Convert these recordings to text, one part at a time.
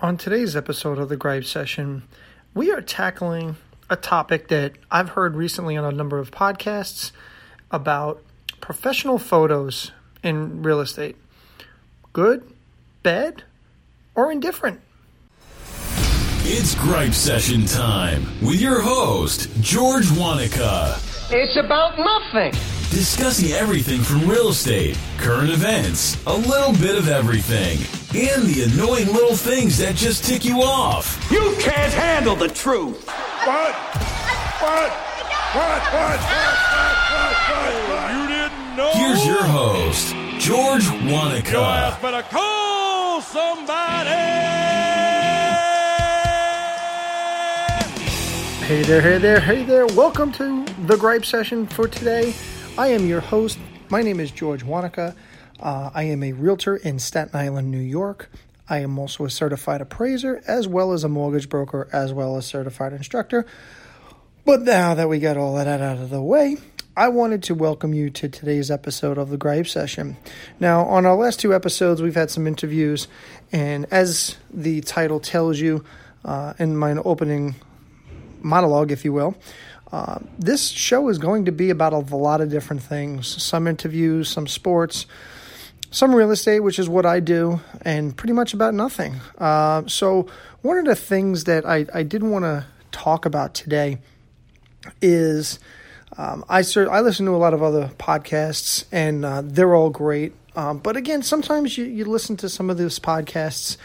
On today's episode of the Gripe Session, we are tackling a topic that I've heard recently on a number of podcasts about professional photos in real estate. Good, bad, or indifferent? It's Gripe Session time with your host, George Wanaka. It's about nothing. Discussing everything from real estate, current events, a little bit of everything, and the annoying little things that just tick you off. You can't handle the truth. What? What? What? What? What? What? What? You didn't know? Here's your host, George Your ass Wanaka. better call somebody. Hey there, hey there, hey there. Welcome to the Gripe Session for today. I am your host. My name is George Wanaka. Uh, I am a realtor in Staten Island, New York. I am also a certified appraiser as well as a mortgage broker as well as certified instructor. But now that we got all that out of the way, I wanted to welcome you to today's episode of the Gripe Session. Now, on our last two episodes, we've had some interviews, and as the title tells you uh, in my opening monologue, if you will, uh, this show is going to be about a lot of different things some interviews, some sports, some real estate, which is what I do, and pretty much about nothing. Uh, so, one of the things that I, I did want to talk about today is um, I cer- I listen to a lot of other podcasts, and uh, they're all great. Um, but again, sometimes you, you listen to some of those podcasts,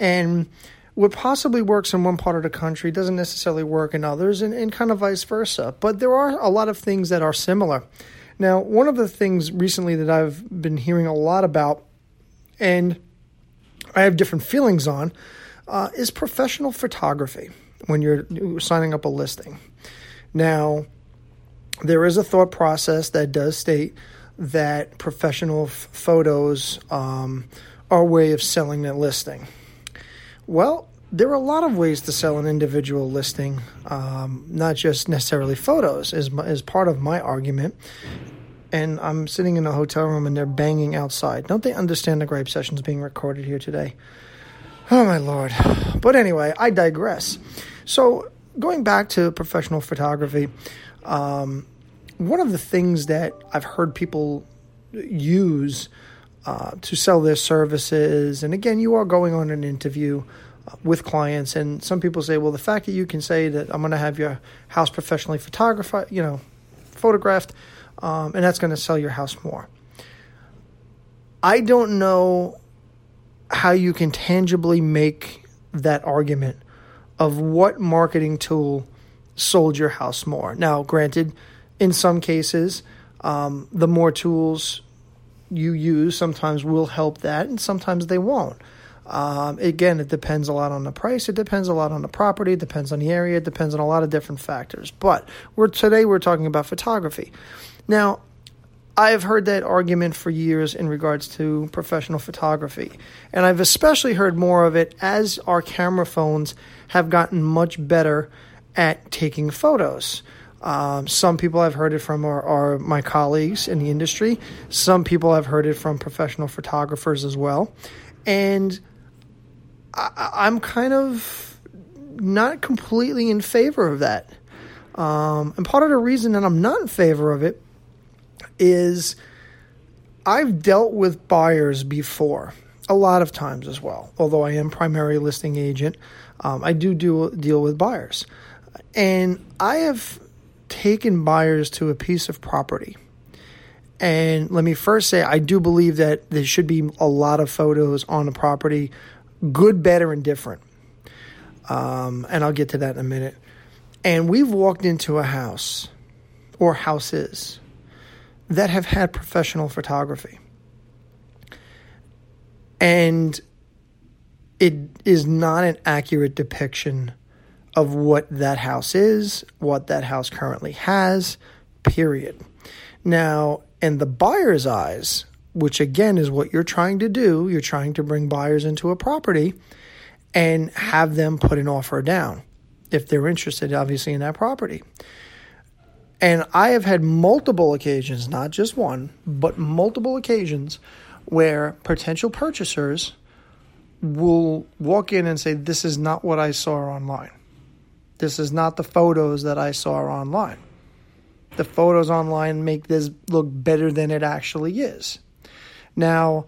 and what possibly works in one part of the country doesn't necessarily work in others, and, and kind of vice versa. But there are a lot of things that are similar. Now, one of the things recently that I've been hearing a lot about, and I have different feelings on, uh, is professional photography when you're signing up a listing. Now, there is a thought process that does state that professional f- photos um, are a way of selling that listing. Well, there are a lot of ways to sell an individual listing, um, not just necessarily photos, my, is part of my argument. And I'm sitting in a hotel room and they're banging outside. Don't they understand the gripe session's being recorded here today? Oh, my Lord. But anyway, I digress. So, going back to professional photography, um, one of the things that I've heard people use uh, to sell their services, and again, you are going on an interview uh, with clients, and some people say, well, the fact that you can say that I'm going to have your house professionally photographed, you know, photographed, um, and that's going to sell your house more. I don't know how you can tangibly make that argument of what marketing tool sold your house more. Now, granted, in some cases, um, the more tools you use sometimes will help that, and sometimes they won't. Um, again, it depends a lot on the price. It depends a lot on the property. It depends on the area. It depends on a lot of different factors. But we're today we're talking about photography. Now, I've heard that argument for years in regards to professional photography. And I've especially heard more of it as our camera phones have gotten much better at taking photos. Um, some people I've heard it from are, are my colleagues in the industry. Some people I've heard it from professional photographers as well. And I, I'm kind of not completely in favor of that. Um, and part of the reason that I'm not in favor of it is I've dealt with buyers before, a lot of times as well. Although I am primary listing agent, um, I do, do deal with buyers, and I have taken buyers to a piece of property. And let me first say, I do believe that there should be a lot of photos on the property, good, better, and different. Um, and I'll get to that in a minute. And we've walked into a house or houses that have had professional photography. And it is not an accurate depiction of what that house is, what that house currently has, period. Now, in the buyer's eyes, which again is what you're trying to do, you're trying to bring buyers into a property and have them put an offer down if they're interested, obviously, in that property. And I have had multiple occasions, not just one, but multiple occasions where potential purchasers will walk in and say, This is not what I saw online. This is not the photos that I saw online. The photos online make this look better than it actually is. Now,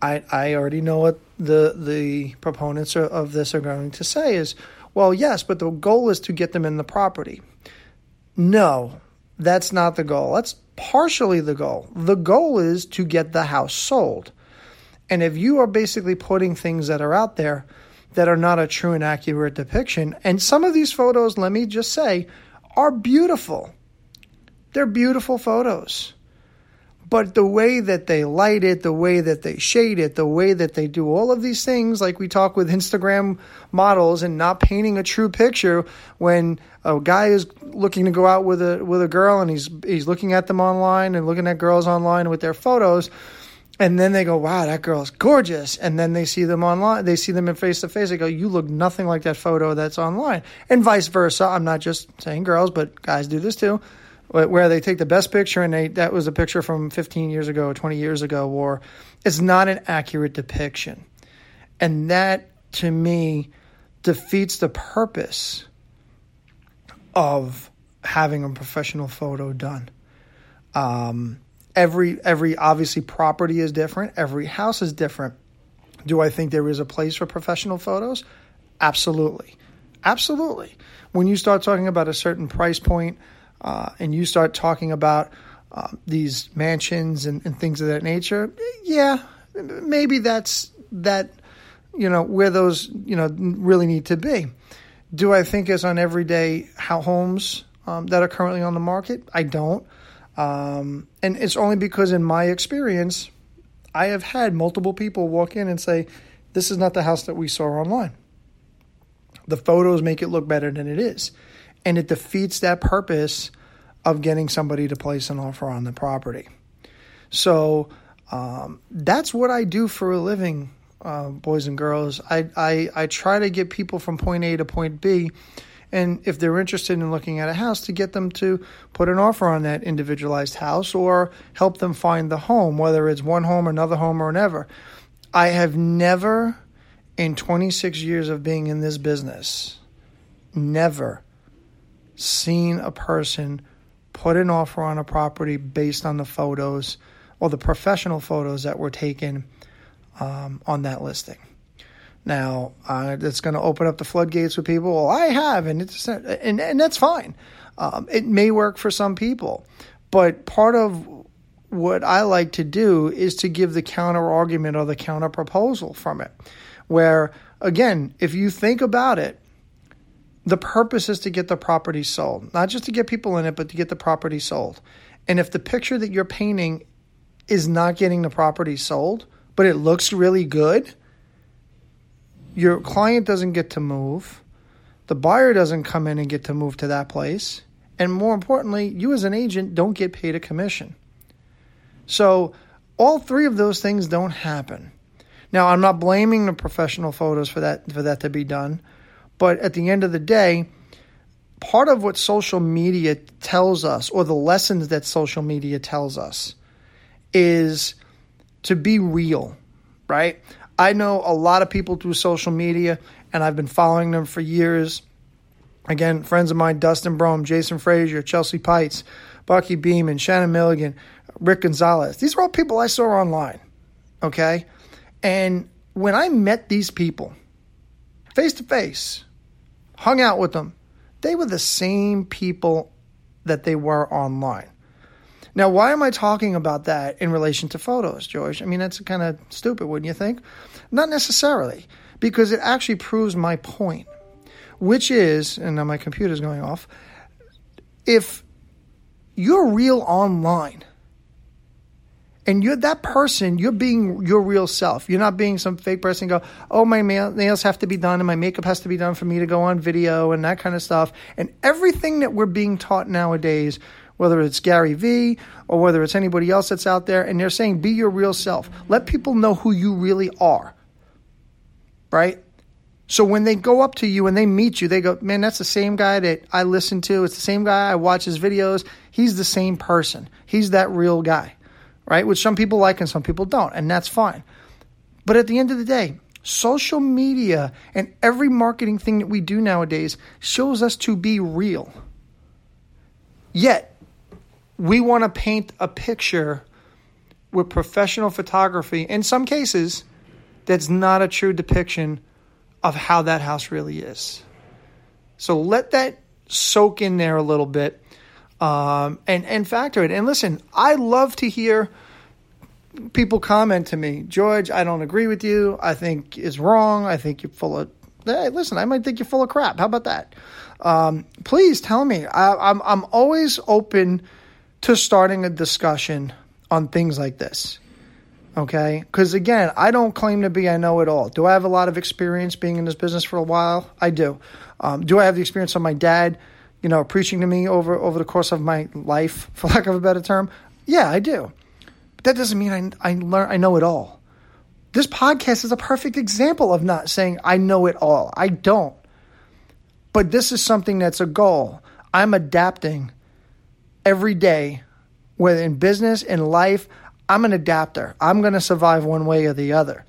I, I already know what the the proponents of this are going to say is, well, yes, but the goal is to get them in the property. No, that's not the goal. That's partially the goal. The goal is to get the house sold. And if you are basically putting things that are out there that are not a true and accurate depiction, and some of these photos, let me just say, are beautiful. They're beautiful photos. But the way that they light it, the way that they shade it, the way that they do all of these things, like we talk with Instagram models and not painting a true picture when a guy is looking to go out with a with a girl and he's he's looking at them online and looking at girls online with their photos and then they go, "Wow, that girl's gorgeous." And then they see them online, they see them in face to face. They go, "You look nothing like that photo that's online," and vice versa. I'm not just saying girls, but guys do this too, where they take the best picture and they that was a picture from 15 years ago, 20 years ago, or it's not an accurate depiction, and that to me defeats the purpose of having a professional photo done. Um, every every obviously property is different. Every house is different. Do i think there is a place for professional photos? Absolutely. Absolutely. When you start talking about a certain price point uh, and you start talking about uh, these mansions and, and things of that nature yeah maybe that's that you know where those you know really need to be. Do i think it's on everyday how homes um, that are currently on the market? I don't um, and it's only because, in my experience, I have had multiple people walk in and say, This is not the house that we saw online. The photos make it look better than it is. And it defeats that purpose of getting somebody to place an offer on the property. So um, that's what I do for a living, uh, boys and girls. I, I, I try to get people from point A to point B and if they're interested in looking at a house, to get them to put an offer on that individualized house or help them find the home, whether it's one home, another home, or never. I have never, in 26 years of being in this business, never seen a person put an offer on a property based on the photos or the professional photos that were taken um, on that listing. Now, uh, that's going to open up the floodgates with people. Well, I have, and it's and and that's fine. Um, it may work for some people, but part of what I like to do is to give the counter argument or the counter proposal from it. Where again, if you think about it, the purpose is to get the property sold, not just to get people in it, but to get the property sold. And if the picture that you're painting is not getting the property sold, but it looks really good, your client doesn't get to move, the buyer doesn't come in and get to move to that place, and more importantly, you as an agent don't get paid a commission. So, all three of those things don't happen. Now, I'm not blaming the professional photos for that for that to be done, but at the end of the day, part of what social media tells us or the lessons that social media tells us is to be real, right? I know a lot of people through social media, and I've been following them for years. Again, friends of mine, Dustin Brohm, Jason Frazier, Chelsea Peitz, Bucky Beeman, Shannon Milligan, Rick Gonzalez. These are all people I saw online. Okay? And when I met these people face to face, hung out with them, they were the same people that they were online. Now, why am I talking about that in relation to photos, George? I mean, that's kind of stupid, wouldn't you think? Not necessarily, because it actually proves my point, which is, and now my computer's going off, if you're real online, and you're that person, you're being your real self. You're not being some fake person go, oh, my nails have to be done and my makeup has to be done for me to go on video and that kind of stuff. And everything that we're being taught nowadays whether it's Gary Vee or whether it's anybody else that's out there, and they're saying, be your real self. Let people know who you really are. Right? So when they go up to you and they meet you, they go, man, that's the same guy that I listen to. It's the same guy. I watch his videos. He's the same person. He's that real guy, right? Which some people like and some people don't, and that's fine. But at the end of the day, Social media and every marketing thing that we do nowadays shows us to be real. Yet, we want to paint a picture with professional photography, in some cases, that's not a true depiction of how that house really is. So let that soak in there a little bit um, and, and factor it. And listen, I love to hear people comment to me, George, I don't agree with you. I think is wrong. I think you're full of. Hey, listen, I might think you're full of crap. How about that? Um, please tell me. I, I'm I'm always open to starting a discussion on things like this. Okay, because again, I don't claim to be I know it all. Do I have a lot of experience being in this business for a while? I do. Um, do I have the experience of my dad, you know, preaching to me over over the course of my life, for lack of a better term? Yeah, I do. But that doesn't mean I I learn I know it all. This podcast is a perfect example of not saying I know it all. I don't. But this is something that's a goal. I'm adapting every day, whether in business, in life. I'm an adapter. I'm going to survive one way or the other.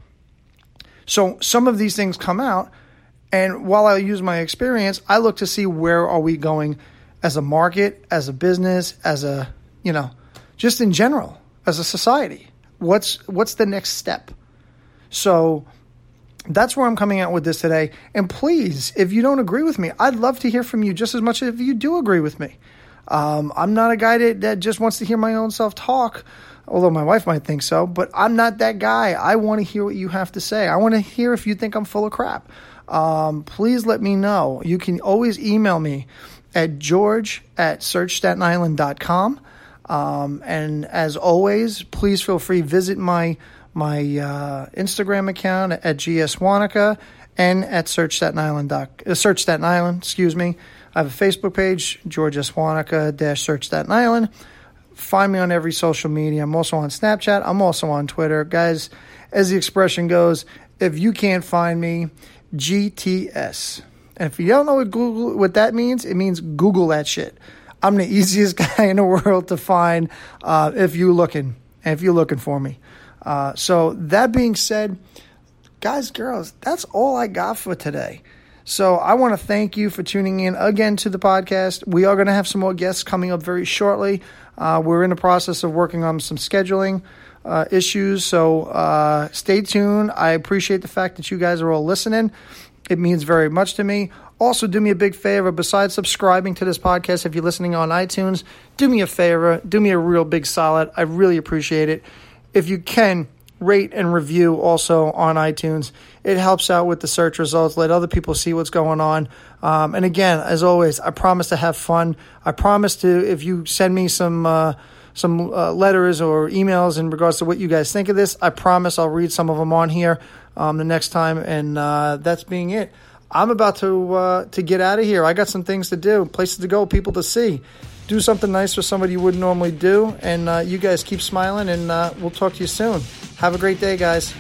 So some of these things come out, and while I use my experience, I look to see where are we going as a market, as a business, as a you know, just in general, as a society. What's what's the next step? So that's where I'm coming out with this today. And please, if you don't agree with me, I'd love to hear from you just as much as if you do agree with me. Um, I'm not a guy that, that just wants to hear my own self talk, although my wife might think so, but I'm not that guy. I want to hear what you have to say. I want to hear if you think I'm full of crap. Um, please let me know. You can always email me at george at searchstatenisland.com. Um, and as always, please feel free visit my my uh, Instagram account at gswanaka and at search Staten Island. Doc, uh, search Staten Island. Excuse me. I have a Facebook page, George S. Wanaka dash search Staten Island. Find me on every social media. I'm also on Snapchat. I'm also on Twitter. Guys, as the expression goes, if you can't find me, GTS. And if you don't know what Google what that means, it means Google that shit. I'm the easiest guy in the world to find uh, if you're looking, if you're looking for me. Uh, so that being said, guys, girls, that's all I got for today. So I want to thank you for tuning in again to the podcast. We are going to have some more guests coming up very shortly. Uh, we're in the process of working on some scheduling uh, issues, so uh, stay tuned. I appreciate the fact that you guys are all listening. It means very much to me. Also, do me a big favor. Besides subscribing to this podcast, if you're listening on iTunes, do me a favor. Do me a real big solid. I really appreciate it. If you can, rate and review also on iTunes. It helps out with the search results, let other people see what's going on. Um, and again, as always, I promise to have fun. I promise to, if you send me some, uh, some uh, letters or emails in regards to what you guys think of this, I promise I'll read some of them on here um, the next time. And uh, that's being it. I'm about to uh, to get out of here. I got some things to do, places to go, people to see do something nice for somebody you wouldn't normally do. And uh, you guys keep smiling, and uh, we'll talk to you soon. Have a great day, guys.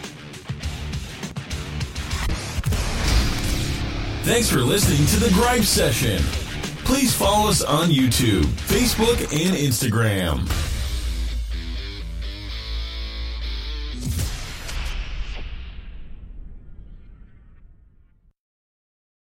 Thanks for listening to the Gripe Session. Please follow us on YouTube, Facebook, and Instagram.